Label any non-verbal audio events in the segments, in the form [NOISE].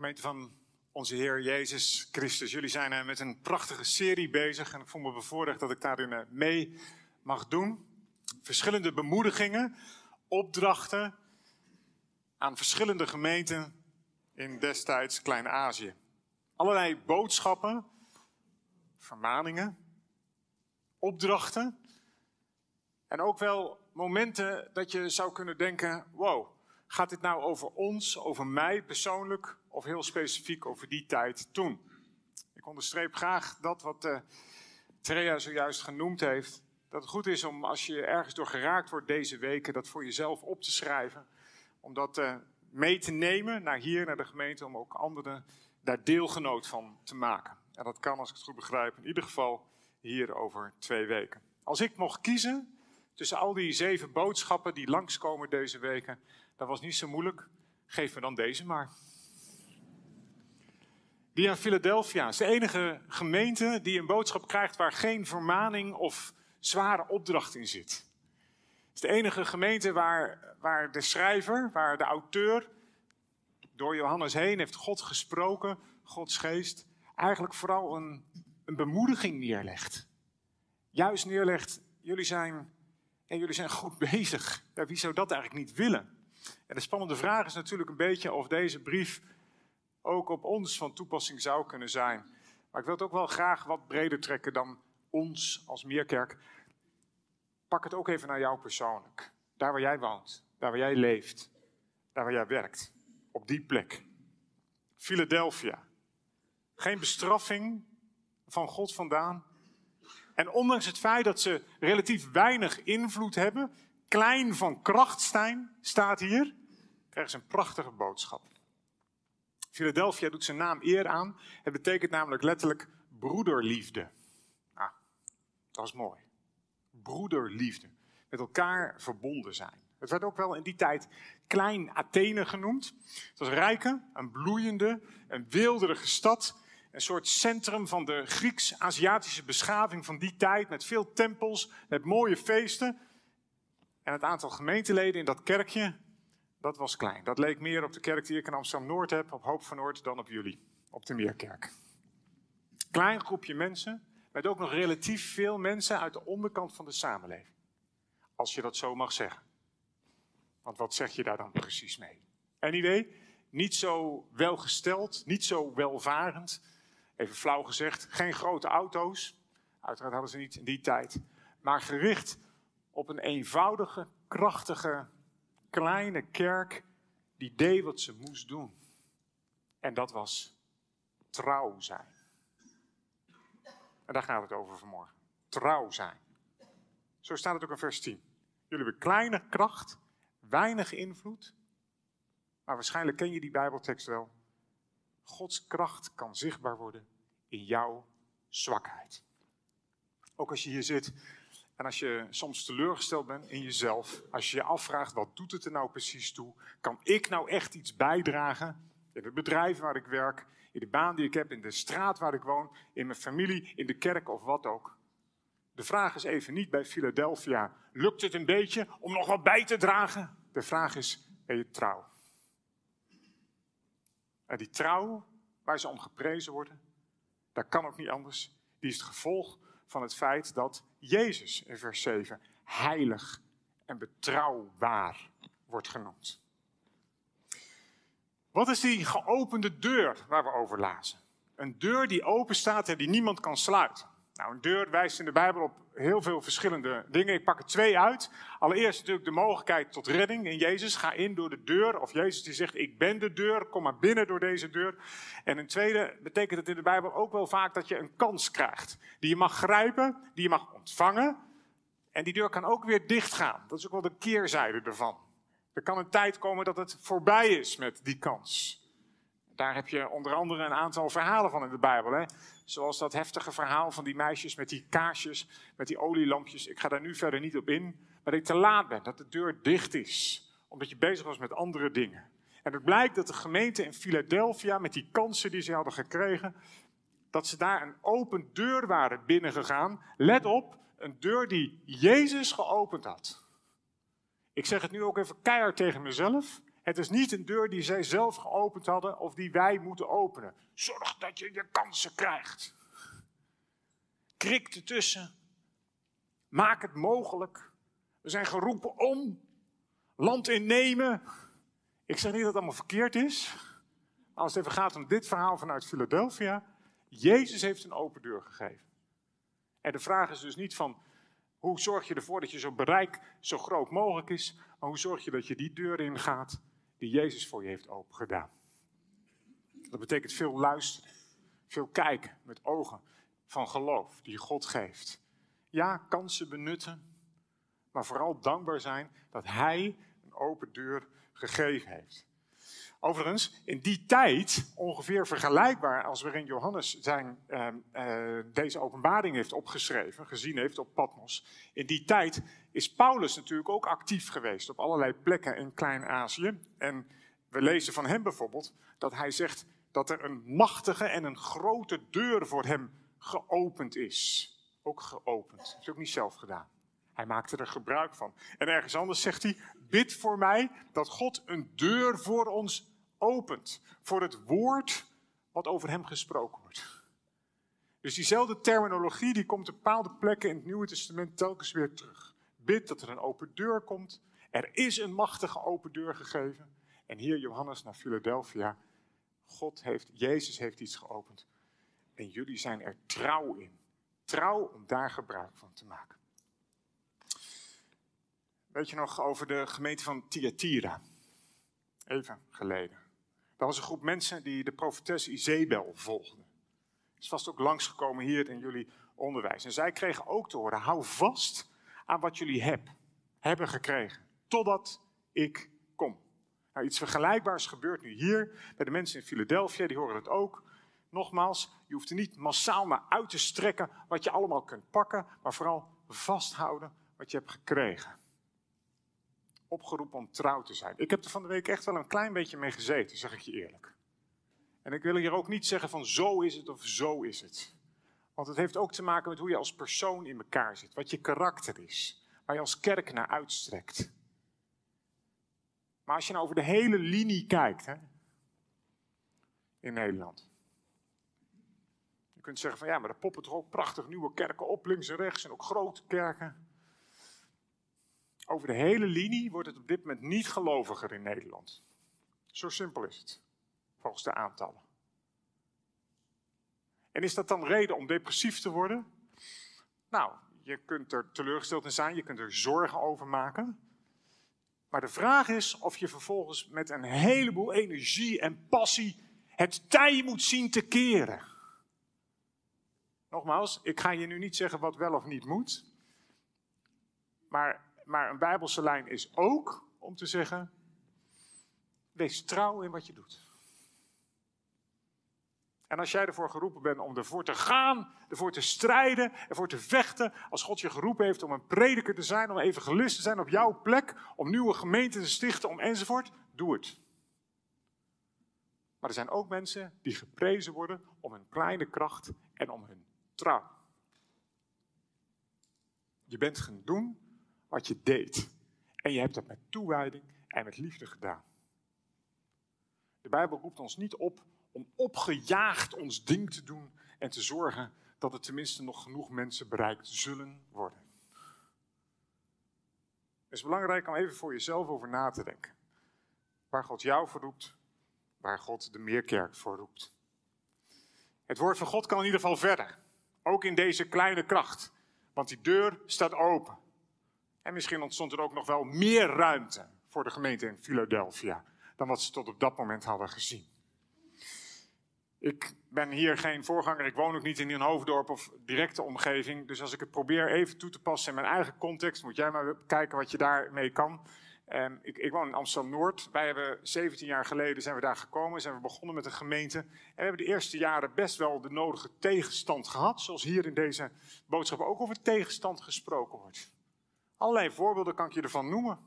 Gemeente van onze Heer Jezus Christus. Jullie zijn eh, met een prachtige serie bezig en ik voel me bevoorrecht dat ik daarin eh, mee mag doen. Verschillende bemoedigingen, opdrachten aan verschillende gemeenten in destijds Klein-Azië. Allerlei boodschappen, vermaningen, opdrachten en ook wel momenten dat je zou kunnen denken: wow, gaat dit nou over ons, over mij persoonlijk of heel specifiek over die tijd toen? Ik onderstreep graag dat wat uh, Trea zojuist genoemd heeft. Dat het goed is om als je ergens door geraakt wordt deze weken, dat voor jezelf op te schrijven. Om dat uh, mee te nemen naar hier, naar de gemeente, om ook anderen daar deelgenoot van te maken. En dat kan, als ik het goed begrijp, in ieder geval hier over twee weken. Als ik mocht kiezen tussen al die zeven boodschappen die langskomen deze weken, dat was niet zo moeilijk. Geef me dan deze maar. Die Philadelphia is de enige gemeente die een boodschap krijgt waar geen vermaning of zware opdracht in zit. Het is de enige gemeente waar, waar de schrijver, waar de auteur door Johannes heen heeft God gesproken, Gods geest, eigenlijk vooral een, een bemoediging neerlegt. Juist neerlegt, jullie zijn, en jullie zijn goed [LAUGHS] bezig. Wie zou dat eigenlijk niet willen? En de spannende vraag is natuurlijk een beetje of deze brief ook op ons van toepassing zou kunnen zijn. Maar ik wil het ook wel graag wat breder trekken dan ons als Meerkerk. Pak het ook even naar jou persoonlijk. Daar waar jij woont, daar waar jij leeft, daar waar jij werkt. Op die plek. Philadelphia. Geen bestraffing van God vandaan. En ondanks het feit dat ze relatief weinig invloed hebben, klein van kracht zijn, staat hier, krijgen ze een prachtige boodschap. Philadelphia doet zijn naam eer aan. Het betekent namelijk letterlijk broederliefde. Ah, dat is mooi. Broederliefde. Met elkaar verbonden zijn. Het werd ook wel in die tijd Klein Athene genoemd. Het was een rijke, een bloeiende, een wilderige stad. Een soort centrum van de Grieks-Aziatische beschaving van die tijd. Met veel tempels, met mooie feesten. En het aantal gemeenteleden in dat kerkje, dat was klein. Dat leek meer op de kerk die ik in Amsterdam-Noord heb, op Hoop van Noord, dan op jullie, op de Meerkerk. Klein groepje mensen, met ook nog relatief veel mensen uit de onderkant van de samenleving. Als je dat zo mag zeggen. Want wat zeg je daar dan precies mee? Anyway, niet zo welgesteld, niet zo welvarend. Even flauw gezegd, geen grote auto's. Uiteraard hadden ze niet in die tijd. Maar gericht op een eenvoudige, krachtige, kleine kerk die deed wat ze moest doen. En dat was trouw zijn. En daar gaat het over vanmorgen. Trouw zijn. Zo staat het ook in vers 10. Jullie hebben kleine kracht, weinig invloed. Maar waarschijnlijk ken je die Bijbeltekst wel. Gods kracht kan zichtbaar worden in jouw zwakheid. Ook als je hier zit en als je soms teleurgesteld bent in jezelf, als je je afvraagt wat doet het er nou precies toe, kan ik nou echt iets bijdragen in het bedrijf waar ik werk, in de baan die ik heb, in de straat waar ik woon, in mijn familie, in de kerk of wat ook. De vraag is even niet bij Philadelphia, lukt het een beetje om nog wat bij te dragen? De vraag is, ben je trouw? En die trouw, waar ze om geprezen worden, dat kan ook niet anders. Die is het gevolg van het feit dat Jezus in vers 7 heilig en betrouwbaar wordt genoemd. Wat is die geopende deur waar we over lazen? Een deur die open staat en die niemand kan sluiten. Nou, een deur wijst in de Bijbel op heel veel verschillende dingen. Ik pak er twee uit. Allereerst natuurlijk de mogelijkheid tot redding in Jezus. Ga in door de deur. Of Jezus die zegt, ik ben de deur, kom maar binnen door deze deur. En een tweede betekent het in de Bijbel ook wel vaak dat je een kans krijgt. Die je mag grijpen, die je mag ontvangen. En die deur kan ook weer dichtgaan. Dat is ook wel de keerzijde ervan. Er kan een tijd komen dat het voorbij is met die kans. Daar heb je onder andere een aantal verhalen van in de Bijbel. Hè? Zoals dat heftige verhaal van die meisjes met die kaarsjes, met die olielampjes. Ik ga daar nu verder niet op in. Maar dat ik te laat ben, dat de deur dicht is. Omdat je bezig was met andere dingen. En het blijkt dat de gemeente in Philadelphia, met die kansen die ze hadden gekregen, dat ze daar een open deur waren binnengegaan. Let op, een deur die Jezus geopend had. Ik zeg het nu ook even keihard tegen mezelf. Het is niet een deur die zij zelf geopend hadden of die wij moeten openen. Zorg dat je je kansen krijgt. Krik ertussen. Maak het mogelijk. We zijn geroepen om land innemen. Ik zeg niet dat het allemaal verkeerd is. Als het even gaat om dit verhaal vanuit Philadelphia. Jezus heeft een open deur gegeven. En de vraag is dus niet van hoe zorg je ervoor dat je zo bereik zo groot mogelijk is, maar hoe zorg je dat je die deur ingaat die Jezus voor je heeft opengedaan. Dat betekent veel luisteren, veel kijken met ogen van geloof die God geeft. Ja, kansen benutten, maar vooral dankbaar zijn dat Hij een open deur gegeven heeft. Overigens, in die tijd, ongeveer vergelijkbaar als waarin Johannes zijn, ehm, eh, deze openbaring heeft opgeschreven, gezien heeft op Patmos. In die tijd is Paulus natuurlijk ook actief geweest op allerlei plekken in Klein-Azië. En we lezen van hem bijvoorbeeld dat hij zegt dat er een machtige en een grote deur voor hem geopend is. Ook geopend. Dat heeft ook niet zelf gedaan. Hij maakte er gebruik van. En ergens anders zegt hij: Bid voor mij dat God een deur voor ons opent. Voor het woord wat over hem gesproken wordt. Dus diezelfde terminologie die komt op bepaalde plekken in het Nieuwe Testament telkens weer terug. Bid dat er een open deur komt. Er is een machtige open deur gegeven. En hier Johannes naar Philadelphia. God heeft, Jezus heeft iets geopend. En jullie zijn er trouw in. Trouw om daar gebruik van te maken. Weet je nog over de gemeente van Thyatira? Even geleden. Dat was een groep mensen die de profetes Izebel volgden. Is vast ook langsgekomen hier in jullie onderwijs. En zij kregen ook te horen: hou vast aan wat jullie heb, hebben gekregen, totdat ik kom. Nou, iets vergelijkbaars gebeurt nu hier bij de mensen in Philadelphia, die horen het ook. Nogmaals, je hoeft er niet massaal naar uit te strekken wat je allemaal kunt pakken, maar vooral vasthouden wat je hebt gekregen opgeroepen om trouw te zijn. Ik heb er van de week echt wel een klein beetje mee gezeten, zeg ik je eerlijk. En ik wil hier ook niet zeggen van zo is het of zo is het. Want het heeft ook te maken met hoe je als persoon in elkaar zit, wat je karakter is, waar je als kerk naar uitstrekt. Maar als je nou over de hele linie kijkt hè, in Nederland. Je kunt zeggen van ja, maar er poppen toch ook prachtig nieuwe kerken op, links en rechts, en ook grote kerken. Over de hele linie wordt het op dit moment niet geloviger in Nederland. Zo simpel is het, volgens de aantallen. En is dat dan reden om depressief te worden? Nou, je kunt er teleurgesteld in zijn, je kunt er zorgen over maken. Maar de vraag is of je vervolgens met een heleboel energie en passie het tij moet zien te keren. Nogmaals, ik ga je nu niet zeggen wat wel of niet moet. Maar maar een bijbelse lijn is ook om te zeggen, wees trouw in wat je doet. En als jij ervoor geroepen bent om ervoor te gaan, ervoor te strijden, ervoor te vechten, als God je geroepen heeft om een prediker te zijn, om evangelist te zijn op jouw plek, om nieuwe gemeenten te stichten, om enzovoort, doe het. Maar er zijn ook mensen die geprezen worden om hun kleine kracht en om hun trouw. Je bent gaan doen wat je deed. En je hebt dat met toewijding en met liefde gedaan. De Bijbel roept ons niet op om opgejaagd ons ding te doen en te zorgen dat er tenminste nog genoeg mensen bereikt zullen worden. Het is belangrijk om even voor jezelf over na te denken. Waar God jou voor roept, waar God de meerkerk voor roept. Het woord van God kan in ieder geval verder. Ook in deze kleine kracht. Want die deur staat open. En misschien ontstond er ook nog wel meer ruimte voor de gemeente in Philadelphia dan wat ze tot op dat moment hadden gezien. Ik ben hier geen voorganger, ik woon ook niet in een hoofddorp of directe omgeving. Dus als ik het probeer even toe te passen in mijn eigen context, moet jij maar kijken wat je daarmee kan. Um, ik, ik, woon in Amsterdam-Noord. Wij hebben 17 jaar geleden zijn we daar gekomen, zijn we begonnen met een gemeente. En we hebben de eerste jaren best wel de nodige tegenstand gehad. Zoals hier in deze boodschap ook over tegenstand gesproken wordt. Allerlei voorbeelden kan ik je ervan noemen.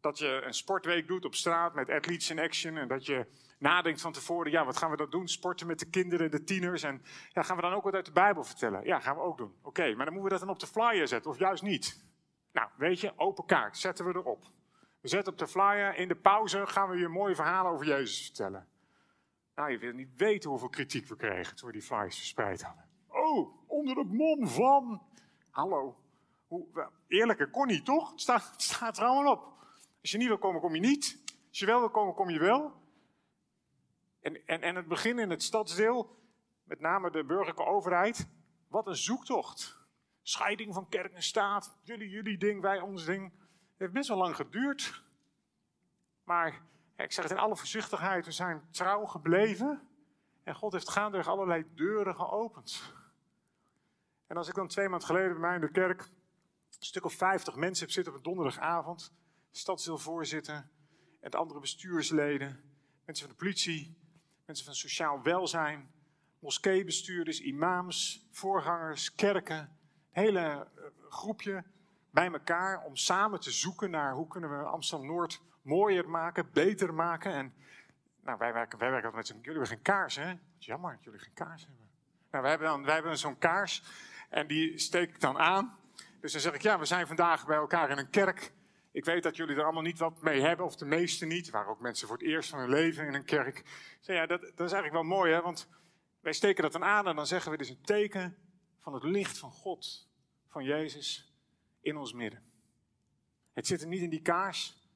Dat je een sportweek doet op straat met athletes in action. En dat je nadenkt van tevoren, ja, wat gaan we dan doen? Sporten met de kinderen, de tieners. En ja, gaan we dan ook wat uit de Bijbel vertellen? Ja, gaan we ook doen. Oké, maar dan moeten we dat dan op de flyer zetten, of juist niet. Nou, weet je, open kaart, zetten we erop. We zetten op de flyer, in de pauze gaan we je mooie verhalen over Jezus vertellen. Nou, je wil niet weten hoeveel kritiek we kregen toen we die flyers verspreid hadden. Oh, onder het mom van. Hallo. Eerlijke kon niet, toch? Het staat, het staat er op. Als je niet wil komen, kom je niet. Als je wel wil komen, kom je wel. En, en, en het begin in het stadsdeel, met name de burgerlijke overheid. Wat een zoektocht. Scheiding van kerk en staat. Jullie, jullie ding, wij ons ding. Het heeft best wel lang geduurd. Maar ik zeg het in alle voorzichtigheid, we zijn trouw gebleven. En God heeft gaandeweg allerlei deuren geopend. En als ik dan twee maanden geleden bij mij in de kerk een stuk of vijftig mensen zitten op een donderdagavond, stadsdeelvoorzitter en de andere bestuursleden, mensen van de politie, mensen van sociaal welzijn, moskeebestuurders, imams, voorgangers, kerken, een hele eh, groepje bij elkaar om samen te zoeken naar hoe kunnen we Amsterdam-Noord mooier maken, beter maken. En nou, wij werken, wij werken met zo'n, jullie hebben geen kaars hè? Jammer dat jullie geen kaars hebben. Nou, wij hebben, dan, wij hebben zo'n kaars en die steek ik dan aan. Dus dan zeg ik, ja, we zijn vandaag bij elkaar in een kerk. Ik weet dat jullie er allemaal niet wat mee hebben, of de meeste niet. Er waren ook mensen voor het eerst van hun leven in een kerk. Zeg, ja, dat, dat is eigenlijk wel mooi, hè? want wij steken dat dan aan en dan zeggen we, dit is een teken van het licht van God, van Jezus, in ons midden. Het zit er niet in die kaars,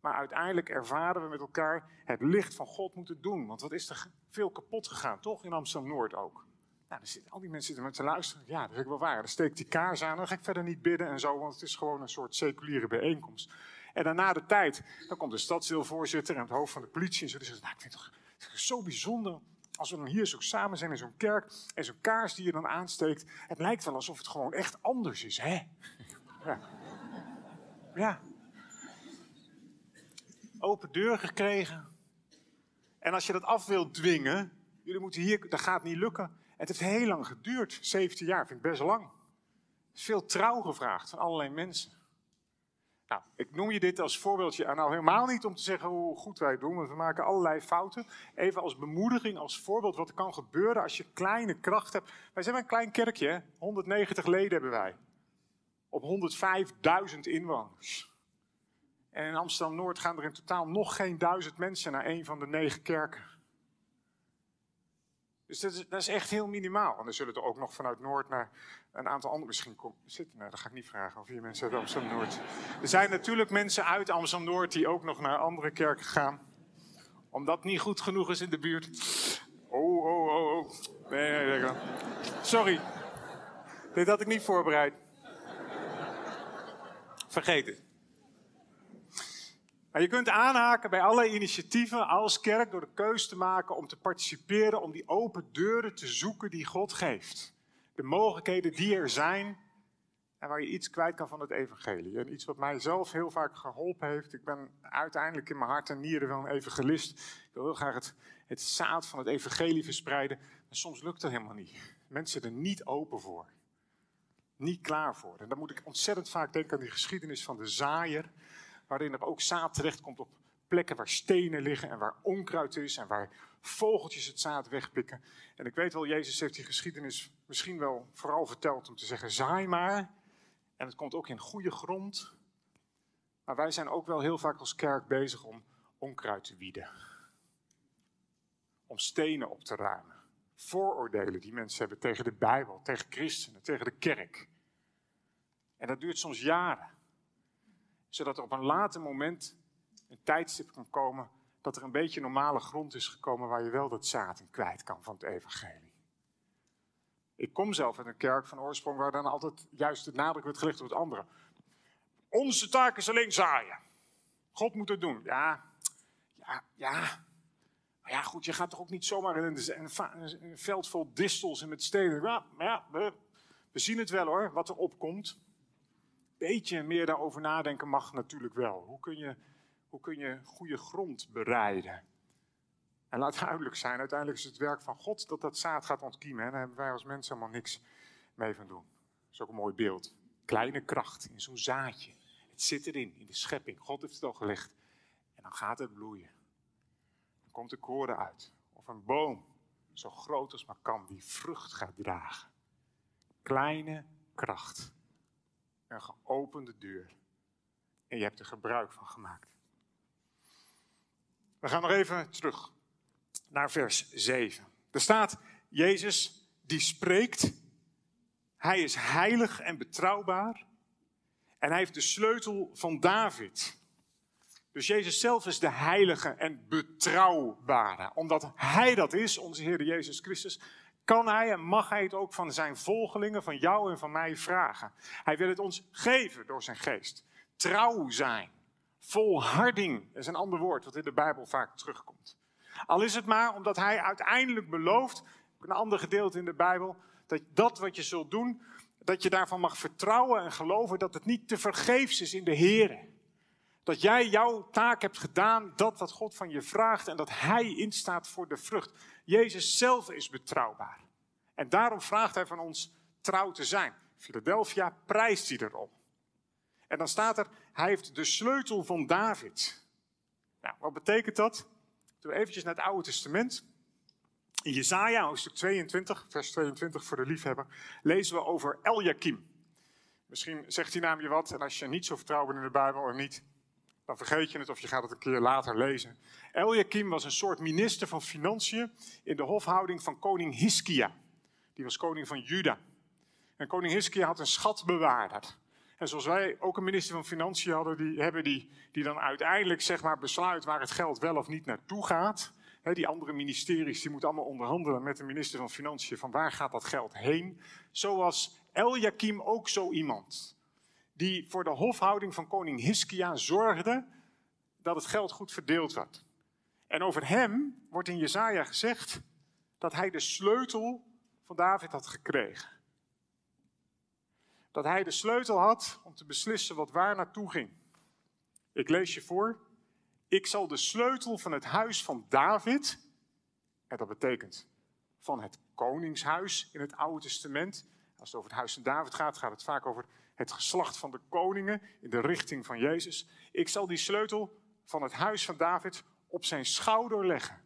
maar uiteindelijk ervaren we met elkaar het licht van God moeten doen. Want wat is er veel kapot gegaan, toch? In Amsterdam-Noord ook. Nou, al die mensen zitten met te luisteren. Ja, dat is wel waar. Dan steek ik die kaars aan, dan ga ik verder niet bidden en zo, want het is gewoon een soort seculiere bijeenkomst. En daarna de tijd, dan komt de stadsdeelvoorzitter en het hoofd van de politie en zo. Die zegt, nou, ik vind het toch zo bijzonder als we dan hier zo samen zijn in zo'n kerk en zo'n kaars die je dan aansteekt. Het lijkt wel alsof het gewoon echt anders is, hè? [LAUGHS] Ja. ja. Open deur gekregen. En als je dat af wilt dwingen, jullie moeten hier, dat gaat niet lukken. Het heeft heel lang geduurd, 17 jaar, vind ik best lang. Veel trouw gevraagd van allerlei mensen. Nou, ik noem je dit als voorbeeldje, en nou helemaal niet om te zeggen hoe goed wij het doen, want we maken allerlei fouten. Even als bemoediging, als voorbeeld wat er kan gebeuren als je kleine kracht hebt. Wij zijn een klein kerkje, 190 leden hebben wij. Op 105.000 inwoners. En in Amsterdam-Noord gaan er in totaal nog geen duizend mensen naar een van de negen kerken. Dus dat is, dat is, echt heel minimaal. En dan zullen er ook nog vanuit Noord naar een aantal andere misschien komen zitten. Nee, dat ga ik niet vragen of hier mensen uit Amsterdam-Noord. Er zijn natuurlijk mensen uit Amsterdam-Noord die ook nog naar andere kerken gaan. Omdat niet goed genoeg is in de buurt. Oh, oh, oh, oh. Nee, nee, nee. Sorry. Dit had ik niet voorbereid. Vergeet het. Maar je kunt aanhaken bij alle initiatieven als kerk door de keus te maken om te participeren, om die open deuren te zoeken die God geeft. De mogelijkheden die er zijn en waar je iets kwijt kan van het evangelie. En iets wat mij zelf heel vaak geholpen heeft. Ik ben uiteindelijk in mijn hart en nieren wel een evangelist. Ik wil heel graag het, het zaad van het evangelie verspreiden. Maar soms lukt dat helemaal niet. Mensen er niet open voor. Niet klaar voor. En dan moet ik ontzettend vaak denken aan die geschiedenis van de zaaier waarin er ook zaad terechtkomt op plekken waar stenen liggen en waar onkruid is en waar vogeltjes het zaad wegpikken. En ik weet wel, Jezus heeft die geschiedenis misschien wel vooral verteld om te zeggen, zaai maar. En het komt ook in goede grond. Maar wij zijn ook wel heel vaak als kerk bezig om onkruid te wieden. Om stenen op te ruimen. Vooroordelen die mensen hebben tegen de Bijbel, tegen christenen, tegen de kerk. En dat duurt soms jaren zodat er op een later moment een tijdstip kan komen dat er een beetje normale grond is gekomen waar je wel dat zaad in kwijt kan van het evangelie. Ik kom zelf uit een kerk van oorsprong waar dan altijd juist de nadruk werd gelegd op het andere. Onze taak is alleen zaaien. God moet het doen. Ja, ja, ja. Maar ja, goed, je gaat toch ook niet zomaar in een, veld vol distels en met stenen. Ja, maar ja, we, we zien het wel hoor, wat er opkomt beetje meer daarover nadenken mag natuurlijk wel. Hoe kun je, hoe kun je goede grond bereiden? En laat duidelijk zijn, uiteindelijk is het werk van God dat dat zaad gaat ontkiemen. En daar hebben wij als mensen helemaal niks mee van doen. Dat is ook een mooi beeld. Kleine kracht in zo'n zaadje. Het zit erin, in de schepping. God heeft het al gelegd. En dan gaat het bloeien. Dan komt de koren uit. Of een boom, zo groot als maar kan, die vrucht gaat dragen. Kleine kracht een geopende deur. en je hebt er gebruik van gemaakt. We gaan nog even terug naar vers 7. Er staat, Jezus die spreekt, hij is heilig en betrouwbaar en hij heeft de sleutel van David. Dus Jezus zelf is de heilige en betrouwbare. Omdat hij dat is, onze Heer Jezus Christus, kan hij en mag hij het ook van zijn volgelingen, van jou en van mij vragen. Hij wil het ons geven door zijn geest. Trouw zijn. Volharding is een ander woord wat in de Bijbel vaak terugkomt. Al is het maar omdat hij uiteindelijk belooft, een ander gedeelte in de Bijbel, dat dat wat je zult doen, dat je daarvan mag vertrouwen en geloven dat het niet te vergeefs is in de Heer. Dat jij jouw taak hebt gedaan, dat wat God van je vraagt en dat Hij instaat voor de vrucht. Jezus zelf is betrouwbaar. En daarom vraagt Hij van ons trouw te zijn. Philadelphia prijst hij erop. En dan staat er, hij heeft de sleutel van David. Nou, wat betekent dat? Doen we eventjes naar het Oude Testament. In Jesaja, hoofdstuk 22, vers 22 voor de liefhebber, lezen we over Eliakim. Misschien zegt die naam je wat, en als je niet zo vertrouwt in de Bijbel of niet, dan vergeet je het of je gaat het een keer later lezen. Eliakim was een soort minister van Financiën in de hofhouding van koning Hiskia. Die was koning van Juda. En koning Hiskia had een schatbewaarder. En zoals wij ook een minister van Financiën hadden, die hebben die, die dan uiteindelijk zeg maar, besluit waar het geld wel of niet naartoe gaat. die andere ministeries die moeten allemaal onderhandelen met de minister van Financiën van waar gaat dat geld heen. Zo was Eliakim ook zo iemand. Die voor de hofhouding van koning Hiskia zorgde dat het geld goed verdeeld werd. En over hem wordt in Jezaja gezegd dat hij de sleutel van David had gekregen dat hij de sleutel had om te beslissen wat waar naartoe ging. Ik lees je voor. Ik zal de sleutel van het huis van David, en dat betekent van het koningshuis in het Oude Testament. Als het over het huis van David gaat, gaat het vaak over het geslacht van de koningen in de richting van Jezus. Ik zal die sleutel van het huis van David op zijn schouder leggen.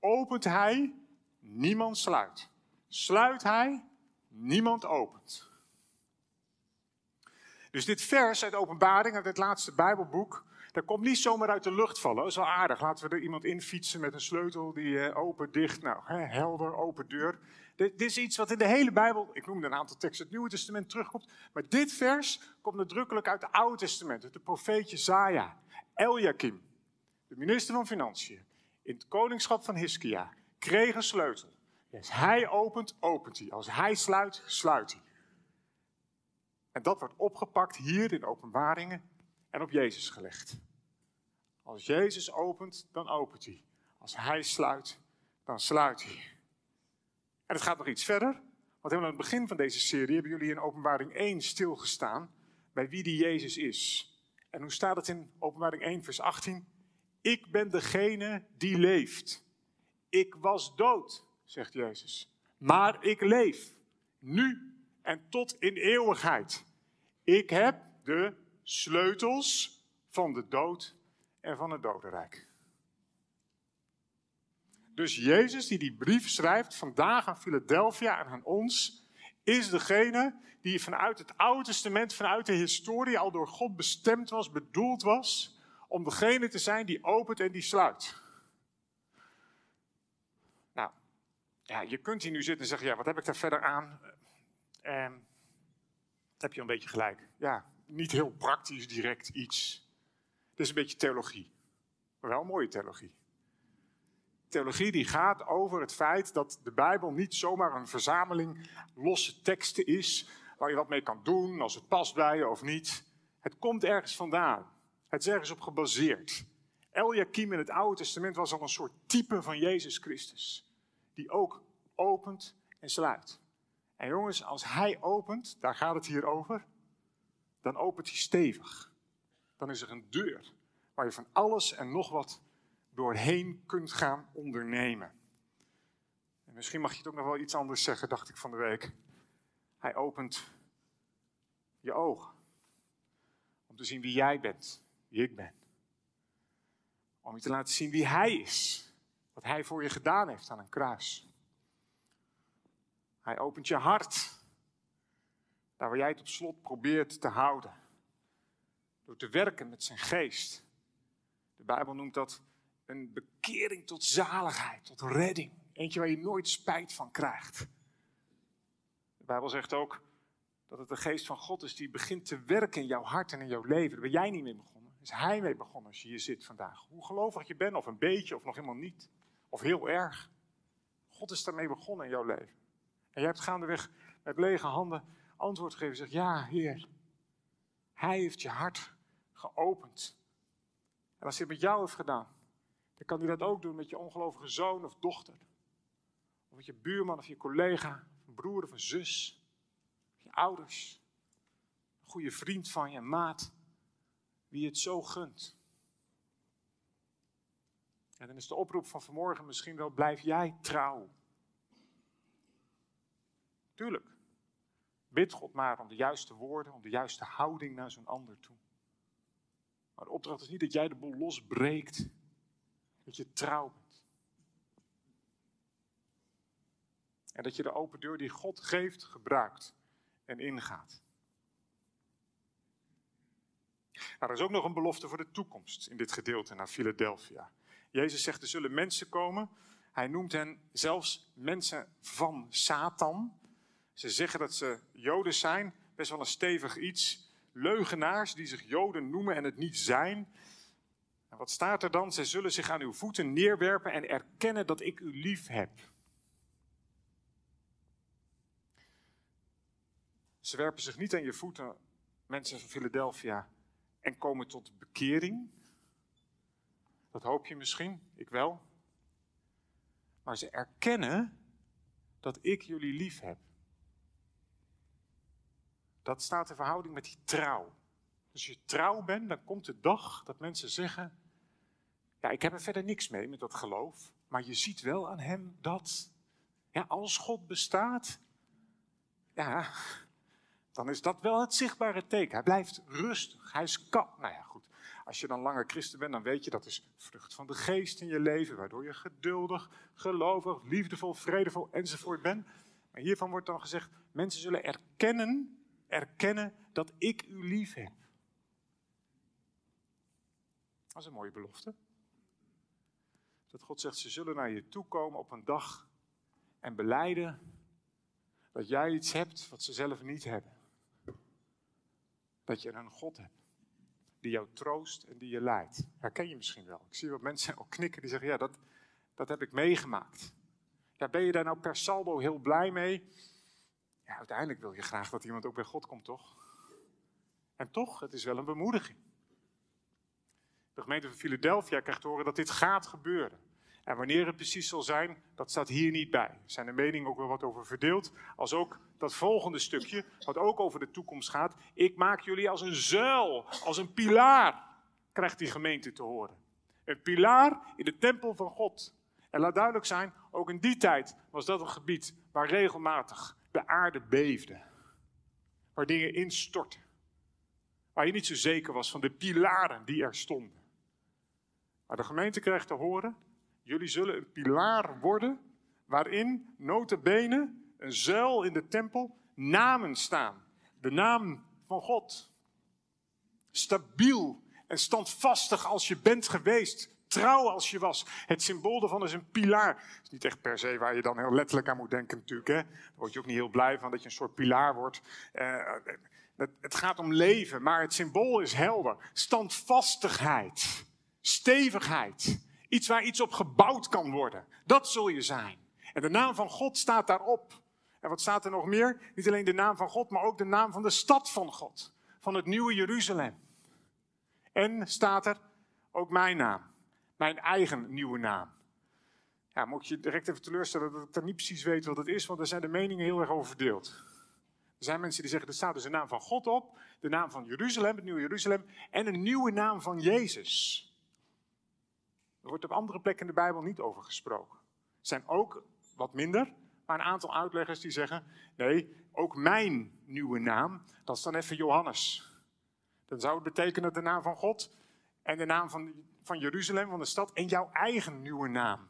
Opent hij, niemand sluit. Sluit hij, niemand opent. Dus dit vers uit Openbaring, uit het laatste Bijbelboek, dat komt niet zomaar uit de lucht vallen. Dat is wel aardig. Laten we er iemand in fietsen met een sleutel die uh, open, dicht, nou, helder, open deur. Dit, is iets wat in de hele Bijbel, ik noemde een aantal teksten, het Nieuwe Testament terugkomt. Maar dit vers komt nadrukkelijk uit het Oude Testament, uit de profeet Jezaja. Eliakim, de minister van Financiën, in het koningschap van Hiskia, kreeg een sleutel. Als hij opent, opent hij. Als hij sluit, sluit hij. En dat wordt opgepakt hier in openbaringen en op Jezus gelegd. Als Jezus opent, dan opent hij. Als hij sluit, dan sluit hij. En het gaat nog iets verder. Want helemaal aan het begin van deze serie hebben jullie in openbaring 1 stilgestaan bij wie die Jezus is. En hoe staat het in openbaring 1 vers 18? Ik ben degene die leeft. Ik was dood, zegt Jezus. Maar ik leef. Nu en tot in eeuwigheid. Ik heb de sleutels van de dood en van het dodenrijk. Dus Jezus die die brief schrijft vandaag aan Philadelphia en aan ons, is degene die vanuit het Oude Testament, vanuit de historie al door God bestemd was, bedoeld was, om degene te zijn die opent en die sluit. Nou, ja, je kunt hier nu zitten en zeggen, ja, wat heb ik daar verder aan? Ehm, heb je een beetje gelijk. Ja, niet heel praktisch direct iets. Het is een beetje theologie. Maar wel een mooie theologie. Theologie die gaat over het feit dat de Bijbel niet zomaar een verzameling losse teksten is, waar je wat mee kan doen, als het past bij je of niet. Het komt ergens vandaan. Het is ergens op gebaseerd. Eliakim in het Oude Testament was al een soort type van Jezus Christus. Die ook opent en sluit. En jongens, als hij opent, daar gaat het hier over, dan opent hij stevig. Dan is er een deur waar je van alles en nog wat doorheen kunt gaan ondernemen. En misschien mag je het ook nog wel iets anders zeggen, dacht ik van de week. Hij opent je ogen. Om te zien wie jij bent, wie ik ben. Om je te laten zien wie hij is. Wat hij voor je gedaan heeft aan een kruis. Hij opent je hart. Daar waar jij het op slot probeert te houden. Door te werken met zijn geest. De Bijbel noemt dat een bekering tot zaligheid, tot redding. Eentje waar je nooit spijt van krijgt. De Bijbel zegt ook dat het de geest van God is die begint te werken in jouw hart en in jouw leven. Daar ben jij niet mee begonnen. Is hij mee begonnen als je hier zit vandaag. Hoe gelovig je bent, of een beetje, of nog helemaal niet. Of heel erg. God is daarmee begonnen in jouw leven. En jij hebt gaandeweg met lege handen antwoord gegeven. Zeg, ja, Heer. Hij heeft je hart geopend. En als hij het met jou heeft gedaan, dan kan hij dat ook doen met je ongelovige zoon of dochter. Of met je buurman of je collega, of een broer of een zus. Je ouders. Een goede vriend van je, maat. Wie het zo gunt. En dan is de oproep van vanmorgen misschien wel: blijf jij trouw. Tuurlijk. Bid God maar om de juiste woorden, om de juiste houding naar zo'n ander toe. Maar de opdracht is niet dat jij de boel losbreekt, dat je trouw bent. En dat je de open deur die God geeft, gebruikt en ingaat. Nou, er is ook nog een belofte voor de toekomst in dit gedeelte naar Philadelphia. Jezus zegt er zullen mensen komen. Hij noemt hen zelfs mensen van Satan. Ze zeggen dat ze Joden zijn, best wel een stevig iets. Leugenaars die zich Joden noemen en het niet zijn. Wat staat er dan? Zij zullen zich aan uw voeten neerwerpen en erkennen dat ik u lief heb. Ze werpen zich niet aan je voeten, mensen van Philadelphia, en komen tot bekering. Dat hoop je misschien, ik wel. Maar ze erkennen dat ik jullie lief heb. Dat staat in verhouding met die trouw. Als je trouw bent, dan komt de dag dat mensen zeggen: Ja, ik heb er verder niks mee met dat geloof. Maar je ziet wel aan hem dat, ja, als God bestaat, ja, dan is dat wel het zichtbare teken. Hij blijft rustig. Hij is kalm. Nou ja, goed. Als je dan langer christen bent, dan weet je dat is vrucht van de geest in je leven, waardoor je geduldig, gelovig, liefdevol, vredevol enzovoort bent. Maar hiervan wordt dan gezegd: mensen zullen erkennen erkennen dat ik u lief heb. Dat is een mooie belofte. Dat God zegt, ze zullen naar je toe komen op een dag en beleiden dat jij iets hebt wat ze zelf niet hebben. Dat je een God hebt die jou troost en die je leidt. Herken je misschien wel. Ik zie wat mensen ook knikken die zeggen, ja, dat, dat heb ik meegemaakt. Ja, ben je daar nou per saldo heel blij mee? Ja, uiteindelijk wil je graag dat iemand ook bij God komt, toch? En toch, het is wel een bemoediging. De gemeente van Philadelphia krijgt te horen dat dit gaat gebeuren. En wanneer het precies zal zijn, dat staat hier niet bij. Er zijn de meningen ook wel wat over verdeeld. Als ook dat volgende stukje, wat ook over de toekomst gaat. Ik maak jullie als een zuil, als een pilaar, krijgt die gemeente te horen. Een pilaar in de tempel van God. En laat duidelijk zijn, ook in die tijd was dat een gebied waar regelmatig de aarde beefde. Waar dingen instortten. Waar je niet zo zeker was van de pilaren die er stonden. Maar de gemeente krijgt te horen, jullie zullen een pilaar worden waarin notabene een zuil in de tempel namen staan. De naam van God. Stabiel en standvastig als je bent geweest trouw als je was. Het symbool daarvan is een pilaar. Is niet echt per se waar je dan heel letterlijk aan moet denken natuurlijk. Hè? Daar word je ook niet heel blij van dat je een soort pilaar wordt. Uh, het gaat om leven, maar het symbool is helder. Standvastigheid, stevigheid. Iets waar iets op gebouwd kan worden. Dat zul je zijn. En de naam van God staat daarop. En wat staat er nog meer? Niet alleen de naam van God, maar ook de naam van de stad van God. Van het nieuwe Jeruzalem. En staat er ook mijn naam mijn eigen nieuwe naam. Ja, moet je direct even teleurstellen dat ik dan niet precies weet wat het is, want er zijn de meningen heel erg over verdeeld. Er zijn mensen die zeggen, er staat dus de naam van God op, de naam van Jeruzalem, het nieuwe Jeruzalem, en een nieuwe naam van Jezus. Er wordt op andere plekken in de Bijbel niet over gesproken. Er zijn ook wat minder, maar een aantal uitleggers die zeggen, nee, ook mijn nieuwe naam, dat is dan even Johannes. Dan zou het betekenen de naam van God en de naam van van Jeruzalem, van de stad, en jouw eigen nieuwe naam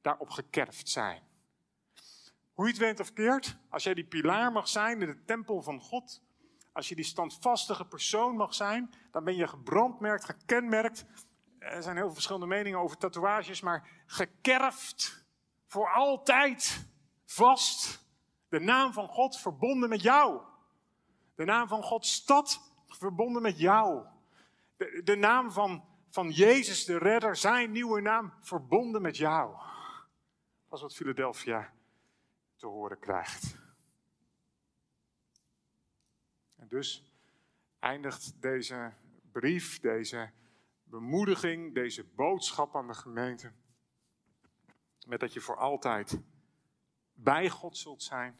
daarop gekerfd zijn. Hoe je het went of keert, als jij die pilaar mag zijn in de tempel van God, als je die standvastige persoon mag zijn, dan ben je gebrandmerkt, gekenmerkt. Er zijn heel veel verschillende meningen over tatoeages, maar gekerfd voor altijd vast. De naam van God verbonden met jou. De naam van Gods stad verbonden met jou. De, de naam van, van Jezus, de redder, zijn nieuwe naam, verbonden met jou. Dat is wat Philadelphia te horen krijgt. En dus eindigt deze brief, deze bemoediging, deze boodschap aan de gemeente, met dat je voor altijd bij God zult zijn,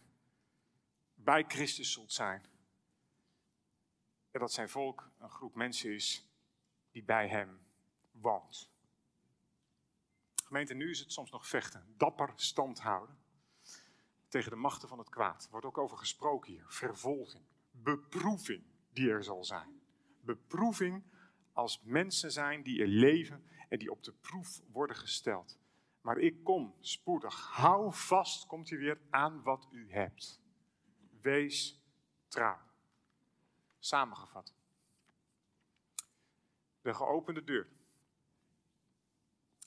bij Christus zult zijn. En dat zijn volk een groep mensen is die bij Hem woont. Gemeente, nu is het soms nog vechten, dapper stand houden tegen de machten van het kwaad. Er wordt ook over gesproken hier, vervolging beproeving die er zal zijn. Beproeving als mensen zijn die er leven en die op de proef worden gesteld. Maar ik kom spoedig. Hou vast, komt hij weer, aan wat u hebt. Wees trouw. Samengevat. De geopende deur.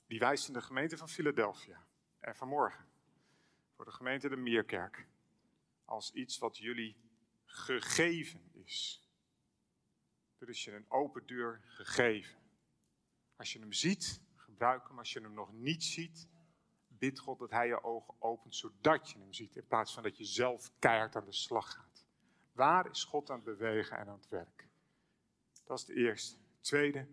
Die wijst in de gemeente van Philadelphia. En vanmorgen voor de gemeente de Meerkerk. Als iets wat jullie gegeven is. Er is je een open deur gegeven. Als je hem ziet, gebruik hem. Als je hem nog niet ziet, bid God dat hij je ogen opent, zodat je hem ziet. In plaats van dat je zelf keihard aan de slag gaat. Waar is God aan het bewegen en aan het werk? Dat is de eerste. Tweede,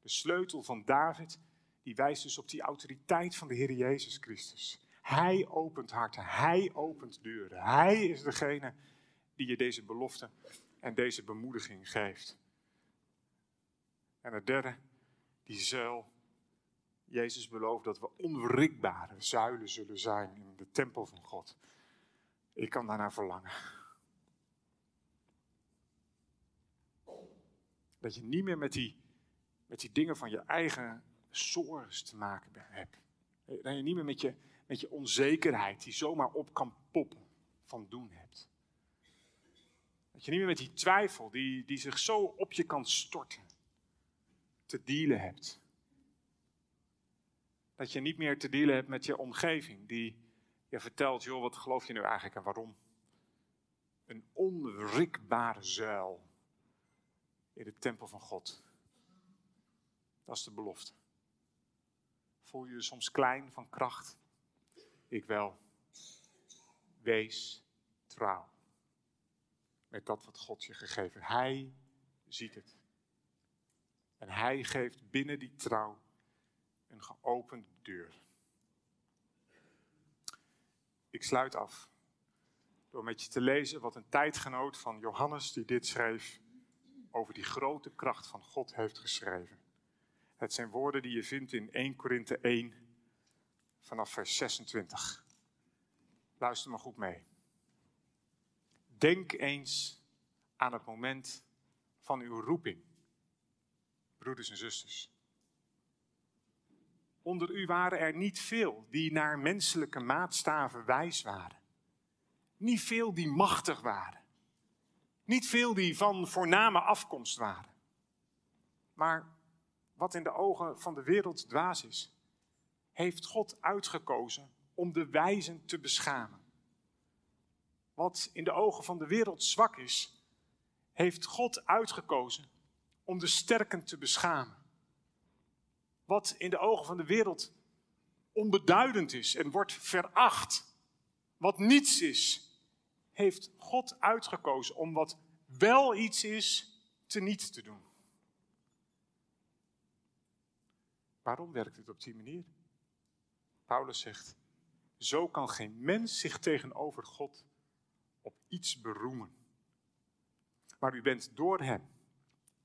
de sleutel van David, die wijst dus op die autoriteit van de Heer Jezus Christus. Hij opent harten, hij opent deuren. Hij is degene die je deze belofte en deze bemoediging geeft. En het derde, die zuil. Jezus belooft dat we onwrikbare zuilen zullen zijn in de tempel van God. Ik kan daarnaar verlangen. Dat je niet meer met die, met die dingen van je eigen zorgen te maken hebt. Dat je niet meer met je, met je onzekerheid die zomaar op kan poppen van doen hebt. Dat je niet meer met die twijfel die, die zich zo op je kan storten, te dealen hebt. Dat je niet meer te dealen hebt met je omgeving die je vertelt, joh, wat geloof je nu eigenlijk en waarom? Een onwrikbare zuil in de tempel van God. Dat is de belofte. Voel je je soms klein van kracht? Ik wel. Wees trouw met dat wat God je gegeven. Hij ziet het. En hij geeft binnen die trouw een geopende deur. Ik sluit af door met je te lezen wat een tijdgenoot van Johannes, die dit schreef, over die grote kracht van God heeft geschreven. Het zijn woorden die je vindt in 1 Korinthe 1 vanaf vers 26. Luister maar goed mee. Denk eens aan het moment van uw roeping, broeders en zusters. Onder u waren er niet veel die naar menselijke maatstaven wijs waren. Niet veel die machtig waren. Niet veel die van voorname afkomst waren. Maar wat in de ogen van de wereld dwaas is, heeft God uitgekozen om de wijzen te beschamen wat in de ogen van de wereld zwak is, heeft God uitgekozen om de sterken te beschamen. Wat in de ogen van de wereld onbeduidend is en wordt veracht, wat niets is, heeft God uitgekozen om wat wel iets is, te niet te doen. Waarom werkt het op die manier? Paulus zegt, zo kan geen mens zich tegenover God op iets beroemen. Maar u bent door Hem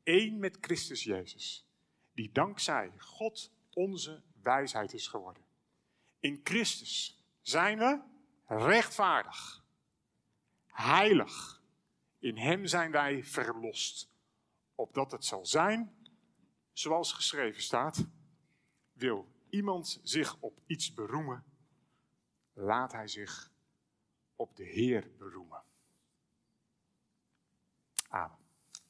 één met Christus Jezus, die dankzij God onze wijsheid is geworden. In Christus zijn we rechtvaardig, heilig. In Hem zijn wij verlost, opdat het zal zijn zoals geschreven staat. Wil iemand zich op iets beroemen, laat hij zich op de Heer beroemen. Amen.